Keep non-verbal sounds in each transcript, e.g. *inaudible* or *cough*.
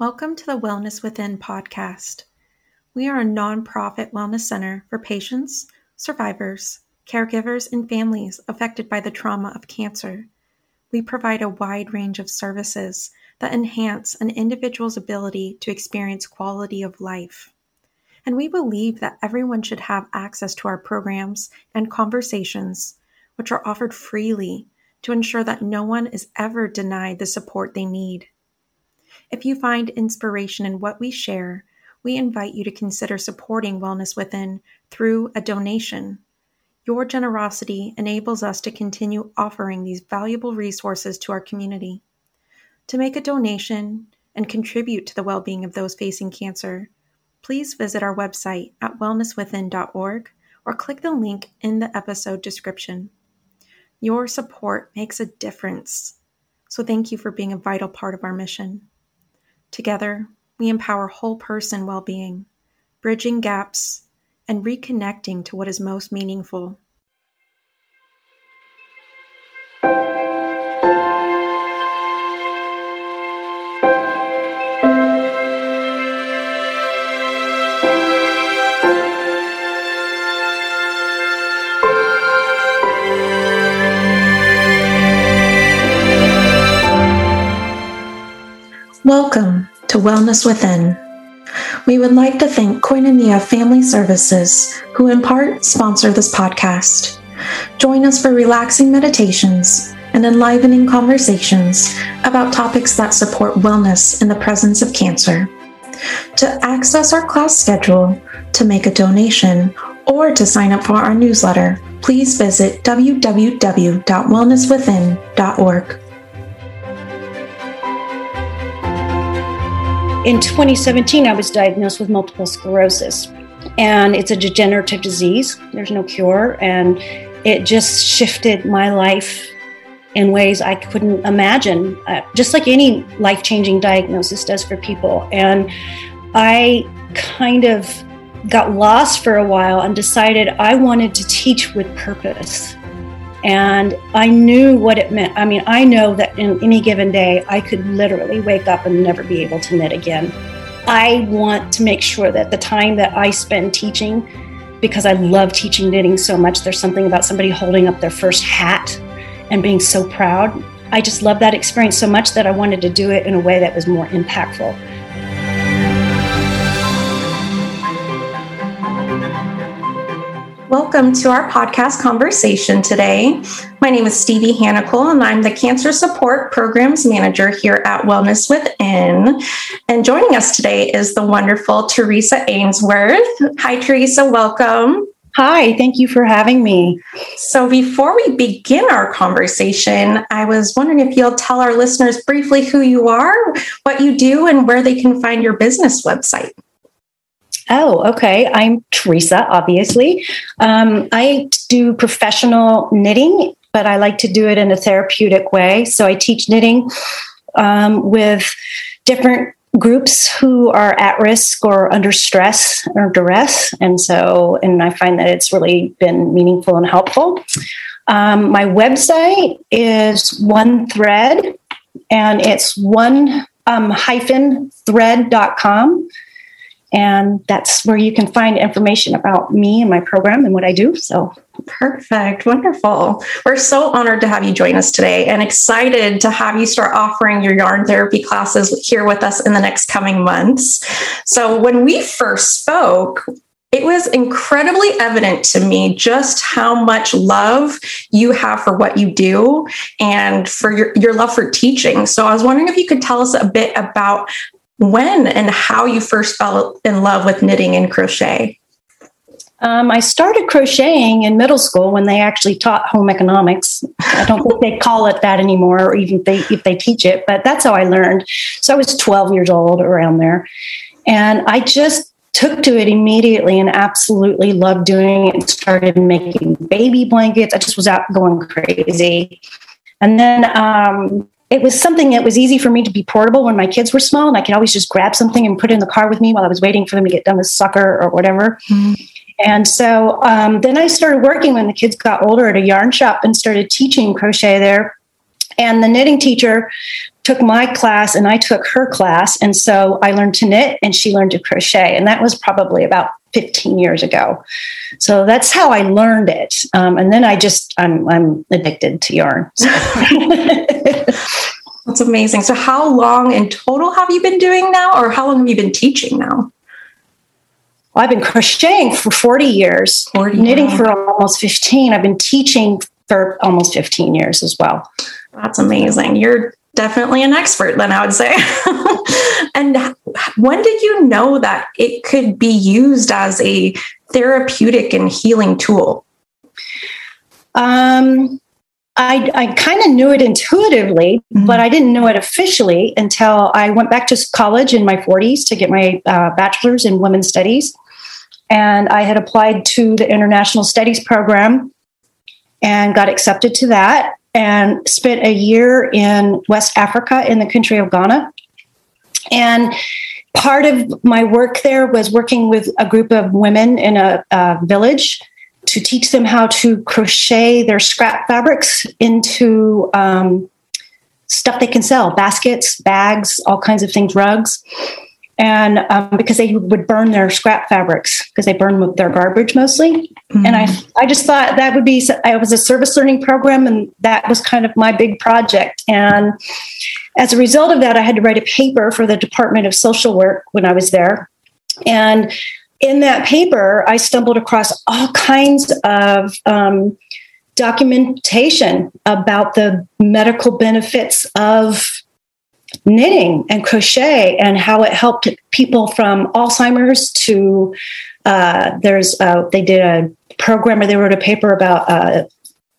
Welcome to the Wellness Within podcast. We are a nonprofit wellness center for patients, survivors, caregivers, and families affected by the trauma of cancer. We provide a wide range of services that enhance an individual's ability to experience quality of life. And we believe that everyone should have access to our programs and conversations, which are offered freely to ensure that no one is ever denied the support they need. If you find inspiration in what we share, we invite you to consider supporting Wellness Within through a donation. Your generosity enables us to continue offering these valuable resources to our community. To make a donation and contribute to the well being of those facing cancer, please visit our website at wellnesswithin.org or click the link in the episode description. Your support makes a difference, so thank you for being a vital part of our mission. Together, we empower whole person well being, bridging gaps, and reconnecting to what is most meaningful. Welcome to Wellness Within. We would like to thank Koinonia Family Services, who in part sponsor this podcast. Join us for relaxing meditations and enlivening conversations about topics that support wellness in the presence of cancer. To access our class schedule, to make a donation, or to sign up for our newsletter, please visit www.wellnesswithin.org. In 2017, I was diagnosed with multiple sclerosis, and it's a degenerative disease. There's no cure, and it just shifted my life in ways I couldn't imagine, uh, just like any life changing diagnosis does for people. And I kind of got lost for a while and decided I wanted to teach with purpose. And I knew what it meant. I mean, I know that in any given day, I could literally wake up and never be able to knit again. I want to make sure that the time that I spend teaching, because I love teaching knitting so much, there's something about somebody holding up their first hat and being so proud. I just love that experience so much that I wanted to do it in a way that was more impactful. Welcome to our podcast conversation today. My name is Stevie Hanicle, and I'm the Cancer Support Programs Manager here at Wellness Within. And joining us today is the wonderful Teresa Ainsworth. Hi, Teresa. Welcome. Hi, thank you for having me. So, before we begin our conversation, I was wondering if you'll tell our listeners briefly who you are, what you do, and where they can find your business website. Oh, okay. I'm Teresa, obviously. Um, I do professional knitting, but I like to do it in a therapeutic way. So I teach knitting um, with different groups who are at risk or under stress or duress. And so, and I find that it's really been meaningful and helpful. Um, my website is one thread and it's one um, hyphen thread.com and that's where you can find information about me and my program and what I do. So perfect. Wonderful. We're so honored to have you join us today and excited to have you start offering your yarn therapy classes here with us in the next coming months. So when we first spoke, it was incredibly evident to me just how much love you have for what you do and for your, your love for teaching. So I was wondering if you could tell us a bit about when and how you first fell in love with knitting and crochet. Um, I started crocheting in middle school when they actually taught home economics. I don't think they call it that anymore, or even if they, if they teach it, but that's how I learned. So I was 12 years old around there. And I just took to it immediately and absolutely loved doing it and started making baby blankets. I just was out going crazy. And then um, it was something that was easy for me to be portable when my kids were small and I could always just grab something and put it in the car with me while I was waiting for them to get done with soccer or whatever. Mm-hmm. And so um, then I started working when the kids got older at a yarn shop and started teaching crochet there. And the knitting teacher took my class and I took her class. And so I learned to knit and she learned to crochet. And that was probably about 15 years ago. So that's how I learned it. Um, and then I just, I'm, I'm addicted to yarn. So. *laughs* *laughs* *laughs* that's amazing. So, how long in total have you been doing now, or how long have you been teaching now? Well, I've been crocheting for 40 years, 40 knitting for almost 15. I've been teaching for almost 15 years as well. That's amazing. You're definitely an expert, then I would say. *laughs* and when did you know that it could be used as a therapeutic and healing tool? Um, I, I kind of knew it intuitively, mm-hmm. but I didn't know it officially until I went back to college in my 40s to get my uh, bachelor's in women's studies. And I had applied to the international studies program and got accepted to that and spent a year in West Africa in the country of Ghana. And part of my work there was working with a group of women in a, a village to teach them how to crochet their scrap fabrics into um, stuff they can sell baskets, bags, all kinds of things, rugs. And um, because they would burn their scrap fabrics because they burn their garbage mostly. Mm-hmm. and i i just thought that would be i was a service learning program and that was kind of my big project. And as a result of that i had to write a paper for the department of social work when i was there. And in that paper i stumbled across all kinds of um, documentation about the medical benefits of knitting and crochet and how it helped people from Alzheimer's to uh, there's uh, they did a program or they wrote a paper about uh,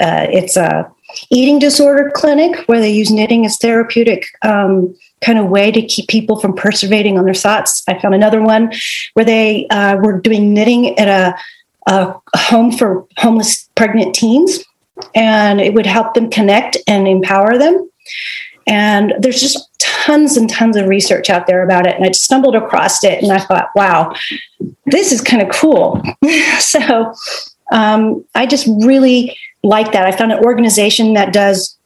uh, it's a eating disorder clinic where they use knitting as therapeutic um, kind of way to keep people from perseverating on their thoughts. I found another one where they uh, were doing knitting at a, a home for homeless pregnant teens, and it would help them connect and empower them. And there's just tons and tons of research out there about it. And I stumbled across it and I thought, wow, this is kind of cool. *laughs* so um, I just really like that. I found an organization that does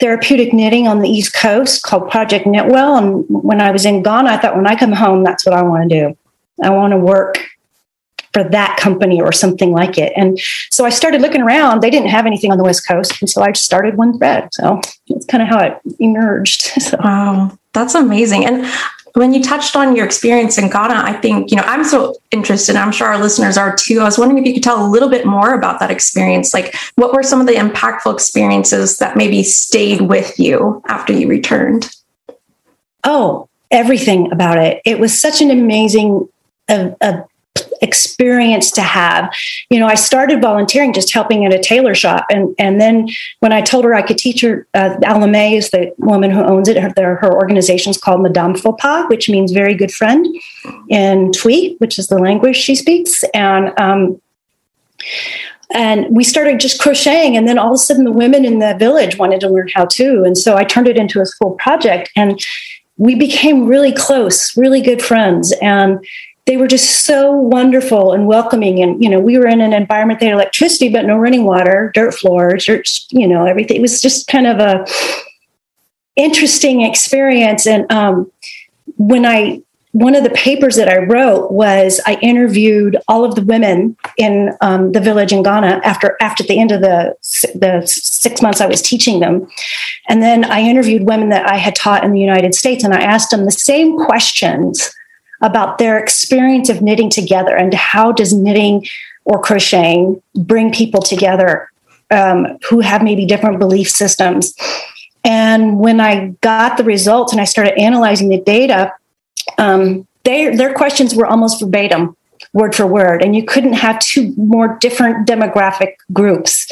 therapeutic knitting on the East Coast called Project Knitwell. And when I was in Ghana, I thought, when I come home, that's what I want to do. I want to work for that company or something like it. And so I started looking around. They didn't have anything on the West Coast. And so I just started One Thread. So it's kind of how it emerged. *laughs* so. Wow, that's amazing. And when you touched on your experience in Ghana, I think, you know, I'm so interested. I'm sure our listeners are too. I was wondering if you could tell a little bit more about that experience. Like, what were some of the impactful experiences that maybe stayed with you after you returned? Oh, everything about it. It was such an amazing experience to have. You know, I started volunteering just helping at a tailor shop. And, and then when I told her I could teach her, uh, Alame is the woman who owns it. Her, her organization is called Madame Fopa, which means very good friend in Twi, which is the language she speaks. And, um, and we started just crocheting and then all of a sudden the women in the village wanted to learn how to and so i turned it into a school project and we became really close really good friends and they were just so wonderful and welcoming. And, you know, we were in an environment that had electricity, but no running water, dirt floors, dirt, you know, everything. It was just kind of a interesting experience. And um, when I, one of the papers that I wrote was I interviewed all of the women in um, the village in Ghana after after the end of the the six months I was teaching them, and then I interviewed women that I had taught in the United States, and I asked them the same questions about their experience of knitting together and how does knitting or crocheting bring people together um, who have maybe different belief systems. And when I got the results and I started analyzing the data, um, they, their questions were almost verbatim, word for word, and you couldn't have two more different demographic groups.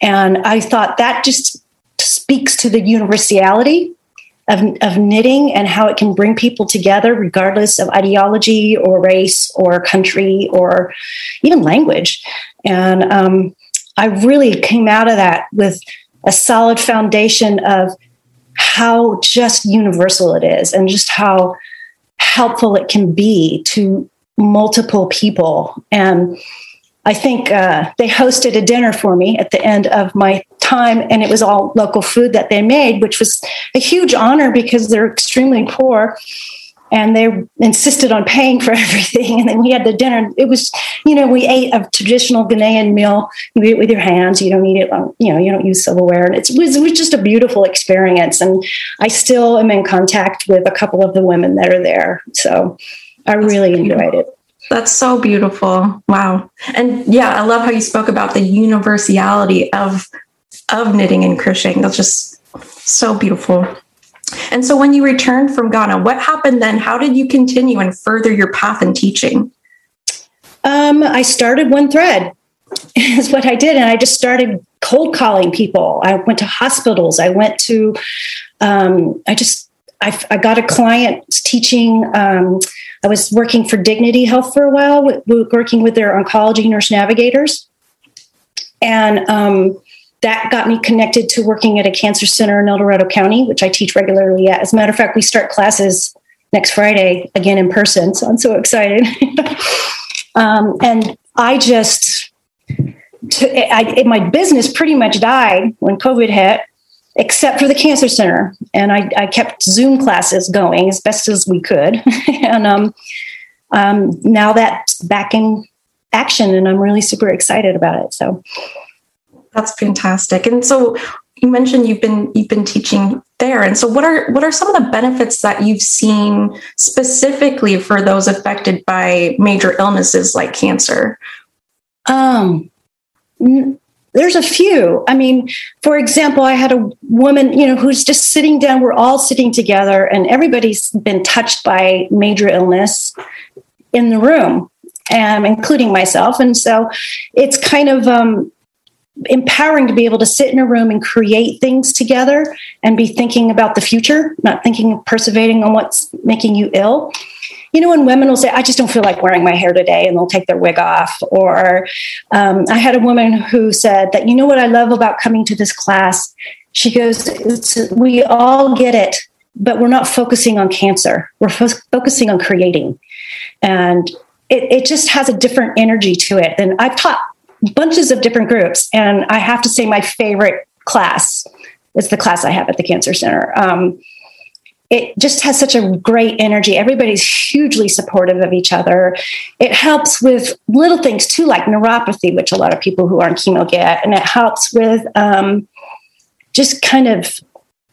And I thought that just speaks to the universality of, of knitting and how it can bring people together regardless of ideology or race or country or even language. And um, i really came out of that with a solid foundation of how just universal it is and just how helpful it can be to multiple people. And I think uh, they hosted a dinner for me at the end of my time and it was all local food that they made, which was a huge honor because they're extremely poor and they insisted on paying for *laughs* everything. And then we had the dinner. It was, you know, we ate a traditional Ghanaian meal. You eat it with your hands. You don't eat it, um, you know, you don't use silverware. And it was, it was just a beautiful experience. And I still am in contact with a couple of the women that are there. So I really enjoyed it. That's so beautiful. Wow. And yeah, I love how you spoke about the universality of of knitting and crocheting. That's just so beautiful. And so when you returned from Ghana, what happened then? How did you continue and further your path in teaching? Um, I started one thread. *laughs* is what I did. And I just started cold calling people. I went to hospitals. I went to, um, I just, I, I, got a client teaching. Um, I was working for Dignity Health for a while, working with their oncology nurse navigators. And um, that got me connected to working at a cancer center in El Dorado County, which I teach regularly at. As a matter of fact, we start classes next Friday again in person. So I'm so excited. *laughs* um, and I just, to, I, my business pretty much died when COVID hit, except for the cancer center. And I, I kept Zoom classes going as best as we could. *laughs* and um, um, now that's back in action, and I'm really super excited about it. So, that's fantastic. And so you mentioned you've been you've been teaching there. And so what are what are some of the benefits that you've seen specifically for those affected by major illnesses like cancer? Um there's a few. I mean, for example, I had a woman, you know, who's just sitting down. We're all sitting together, and everybody's been touched by major illness in the room, um, including myself. And so, it's kind of um, empowering to be able to sit in a room and create things together and be thinking about the future, not thinking perseverating on what's making you ill. You know, when women will say, I just don't feel like wearing my hair today, and they'll take their wig off. Or um, I had a woman who said that, you know what I love about coming to this class? She goes, We all get it, but we're not focusing on cancer. We're fo- focusing on creating. And it, it just has a different energy to it. And I've taught bunches of different groups. And I have to say, my favorite class is the class I have at the Cancer Center. Um, it just has such a great energy. Everybody's hugely supportive of each other. It helps with little things too, like neuropathy, which a lot of people who are on chemo get. And it helps with um, just kind of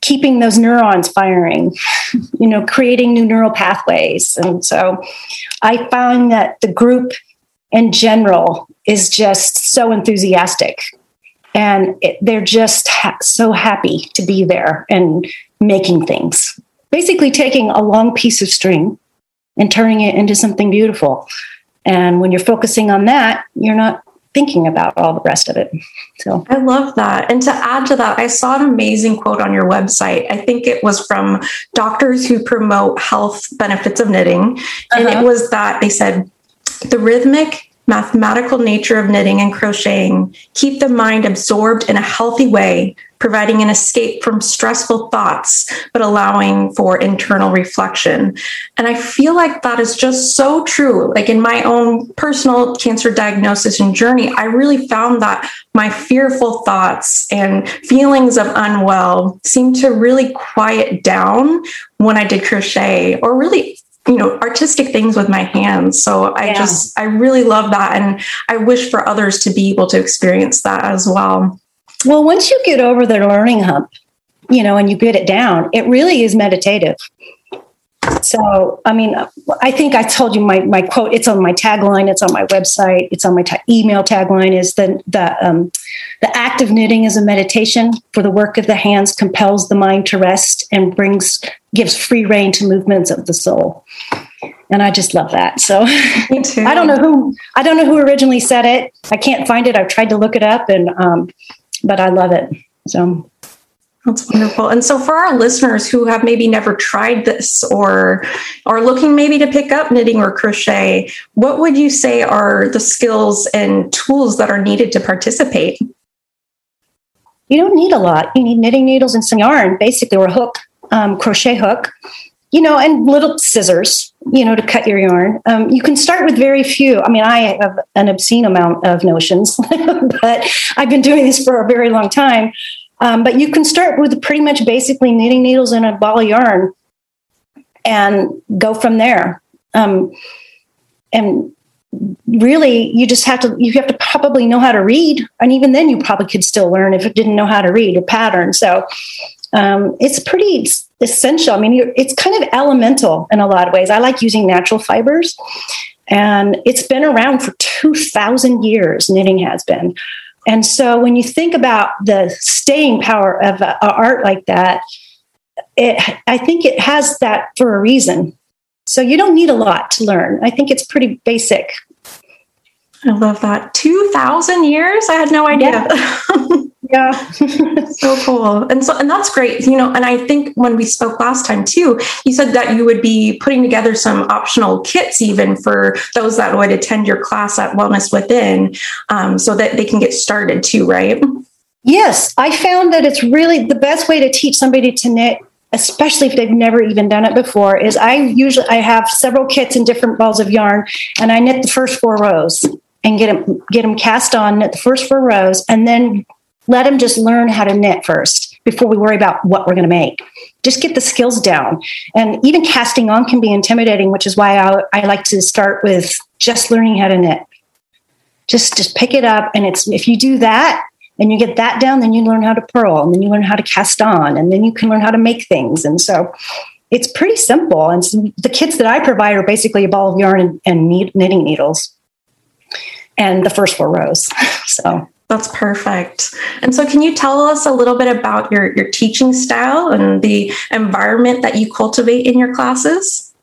keeping those neurons firing, *laughs* you know, creating new neural pathways. And so I found that the group in general is just so enthusiastic. And it, they're just ha- so happy to be there and making things. Basically taking a long piece of string and turning it into something beautiful. And when you're focusing on that you're not thinking about all the rest of it. So. I love that. And to add to that i saw an amazing quote on your website. I think it was from doctors who promote health benefits of knitting. And uh-huh. it was that they said the rhythmic mathematical nature of knitting and crocheting keep the mind absorbed in a healthy way, providing an escape from stressful thoughts, but allowing for internal reflection. And I feel like that is just so true. Like in my own personal cancer diagnosis and journey, I really found that my fearful thoughts and feelings of unwell seemed to really quiet down when I did crochet or really you know artistic things with my hands. So i yeah. just i really love that. And i wish for others to be able to experience that as well. Well once you get over the learning hump you know and you get it down it really is meditative so i mean i think i told you my, my quote it's on my tagline it's on my website it's on my ta- email tagline is the, the, um, the act of knitting is a meditation for the work of the hands compels the mind to rest and brings gives free rein to movements of the soul. And i just love that so. *laughs* I don't know who i don't know who originally said it. I can't find it i've tried to look it up and um, but i love it so that's wonderful. And so for our listeners who have maybe never tried this or are looking maybe to pick up knitting or crochet, what would you say are the skills and tools that are needed to participate? You don't need a lot. You need knitting needles and some yarn, basically, or a hook, um, crochet hook. you know, and little scissors, you know, to cut your yarn. Um, you can start with very few. I mean, I have an obscene amount of notions, *laughs* but I've been doing this for a very long time. Um, but you can start with pretty much basically knitting needles and a ball of yarn and go from there. Um, and really, you just have to, you have to probably know how to read. And even then, you probably could still learn if you didn't know how to read a pattern. So um, it's pretty essential. I mean, it's kind of elemental in a lot of ways. I like using natural fibers, and it's been around for 2,000 years, knitting has been. And so when you think about the staying power of uh, art like that, it, I think it has that for a reason. So you don't need a lot to learn. I think it's pretty basic. I love that. 2,000 years? I had no idea. Yeah. *laughs* yeah. *laughs* so cool. And so, and that's great. You know, and I think when we spoke last time too, you said that you would be putting together some optional kits even for those that would attend your class at Wellness Within um, so that they can get started too, right? Yes. I found that it's really the best way to teach somebody to knit especially if they've never even done it before is i usually i have several kits in different balls of yarn and i knit the first four rows and get them get them cast on knit the first four rows and then let them just learn how to knit first before we worry about what we're going to make. Just get the skills down. And even casting on can be intimidating which is why I, I like to start with just learning how to knit. Just just pick it up and it's if you do that and you get that down then you learn how to purl and then you learn how to cast on and then you can learn how to make things. And so it's pretty simple and the kits that i provide are basically a ball of yarn and, and knitting needles and the first four rows *laughs* so that's perfect. And so, can you tell us a little bit about your, your teaching style and the environment that you cultivate in your classes?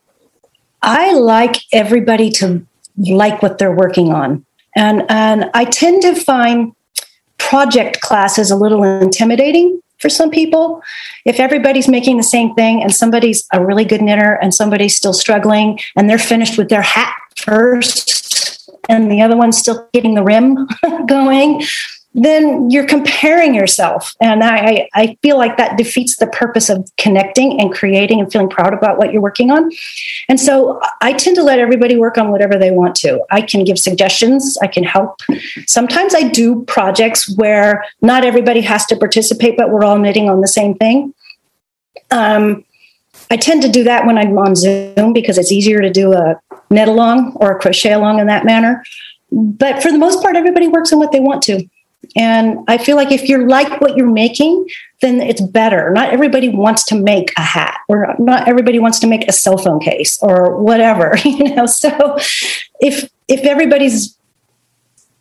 I like everybody to like what they're working on. And, and I tend to find project classes a little intimidating for some people. If everybody's making the same thing and somebody's a really good knitter and somebody's still struggling and they're finished with their hat first and the other one's still getting the rim *laughs* going, then you're comparing yourself. And I, I feel like that defeats the purpose of connecting and creating and feeling proud about what you're working on. And so I tend to let everybody work on whatever they want to. I can give suggestions, I can help. Sometimes I do projects where not everybody has to participate, but we're all knitting on the same thing. Um, I tend to do that when I'm on Zoom because it's easier to do a knit along or a crochet along in that manner. But for the most part, everybody works on what they want to. And I feel like if you're like what you're making, then it's better. Not everybody wants to make a hat, or not everybody wants to make a cell phone case, or whatever. *laughs* You know, so if if everybody's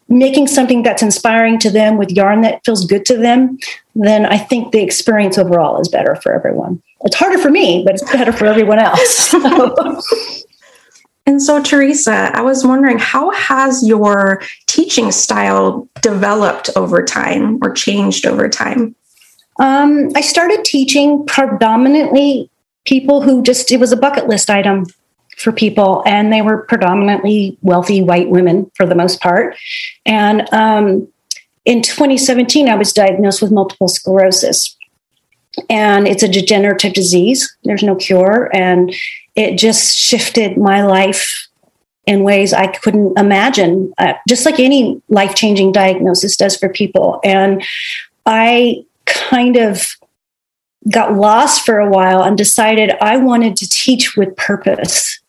making something that's inspiring to them with yarn that feels good to them, then I think the experience overall is better for everyone. It's harder for me, but it's better for everyone else. *laughs* And so, Teresa, I was wondering how has your teaching style developed over time or changed over time? Um, I started teaching predominantly people who just, it was a bucket list item for people, and they were predominantly wealthy white women for the most part. And um, in 2017, I was diagnosed with multiple sclerosis. And it's a degenerative disease. There's no cure. And it just shifted my life in ways I couldn't imagine, uh, just like any life changing diagnosis does for people. And I kind of got lost for a while and decided I wanted to teach with purpose.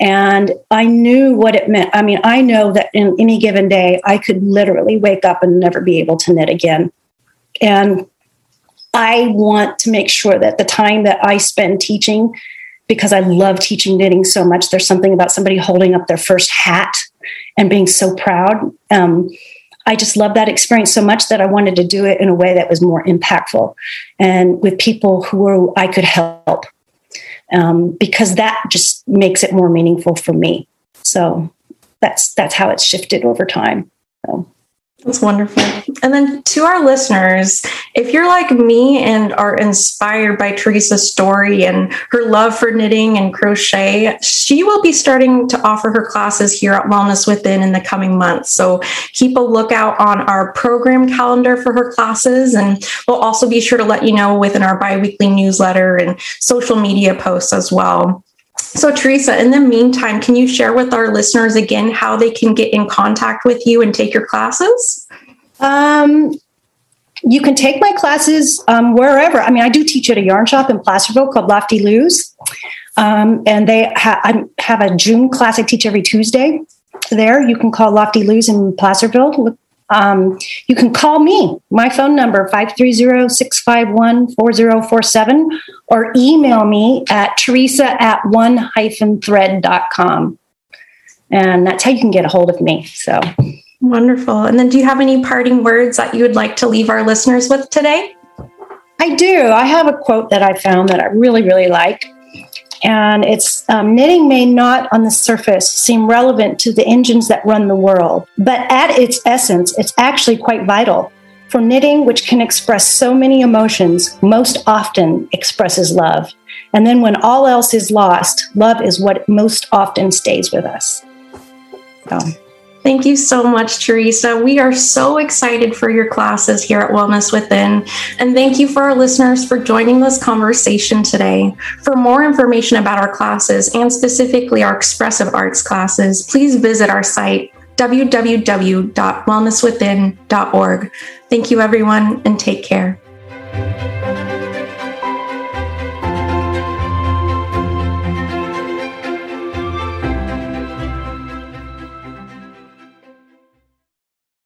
And I knew what it meant. I mean, I know that in any given day, I could literally wake up and never be able to knit again. And I want to make sure that the time that I spend teaching because I love teaching knitting so much. There's something about somebody holding up their first hat and being so proud. Um, I just love that experience so much that I wanted to do it in a way that was more impactful and with people who I could help um, because that just makes it more meaningful for me. So that's that's how it's shifted over time. So. That's wonderful. And then to our listeners, if you're like me and are inspired by Teresa's story and her love for knitting and crochet, she will be starting to offer her classes here at Wellness Within in the coming months. So keep a lookout on our program calendar for her classes. And we'll also be sure to let you know within our biweekly newsletter and social media posts as well. So, Teresa, in the meantime, can you share with our listeners again how they can get in contact with you and take your classes? Um, you can take my classes um, wherever. I mean, I do teach at a yarn shop in Placerville called Lofty Lou's. Um, and they ha- I have a June class I teach every Tuesday there. You can call Lofty Lou's in Placerville. Um, you can call me, my phone number, 530-651-4047, or email me at teresa at one hyphen thread.com And that's how you can get a hold of me. So wonderful. And then do you have any parting words that you would like to leave our listeners with today? I do. I have a quote that I found that I really, really like. And it's um, knitting may not on the surface seem relevant to the engines that run the world, but at its essence, it's actually quite vital. For knitting, which can express so many emotions, most often expresses love. And then when all else is lost, love is what most often stays with us. So. Thank you so much, Teresa. We are so excited for your classes here at Wellness Within. And thank you for our listeners for joining this conversation today. For more information about our classes and specifically our expressive arts classes, please visit our site www.wellnesswithin.org. Thank you, everyone, and take care.